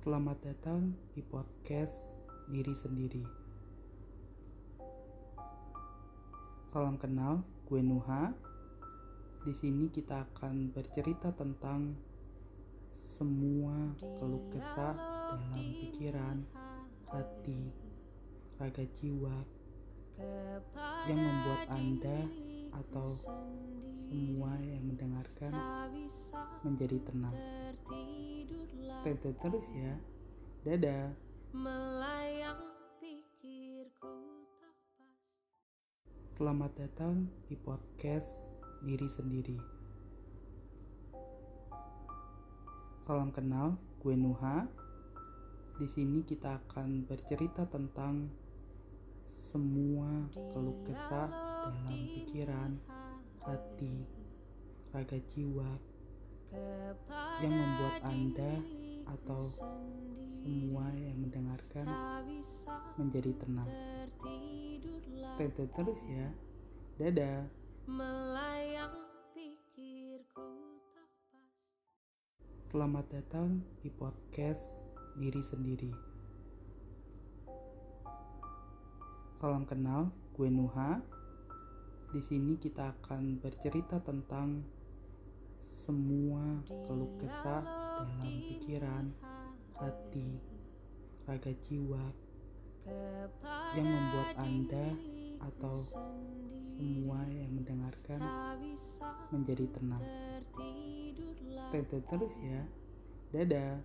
Selamat datang di podcast Diri Sendiri. Salam kenal, gue Nuha. Di sini kita akan bercerita tentang semua keluh kesah dalam pikiran, hati, raga jiwa yang membuat Anda atau semua yang mendengarkan menjadi tenang. Stay tune terus ya. Dadah. melayang pikirku tak pasti Selamat datang di podcast Diri Sendiri. Salam kenal, gue Nuha. Di sini kita akan bercerita tentang semua keluh kesah dalam pikiran, hati, raga jiwa yang membuat Anda atau semua yang mendengarkan menjadi tenang. Stay tune terus ya. Dadah. melayang pikirku tak pasti Selamat datang di podcast Diri Sendiri. Salam kenal, gue Nuha. Di sini kita akan bercerita tentang semua keluh kesah dalam pikiran, hati, raga jiwa yang membuat Anda atau semua yang mendengarkan menjadi tenang. Stay terus ya. Dadah.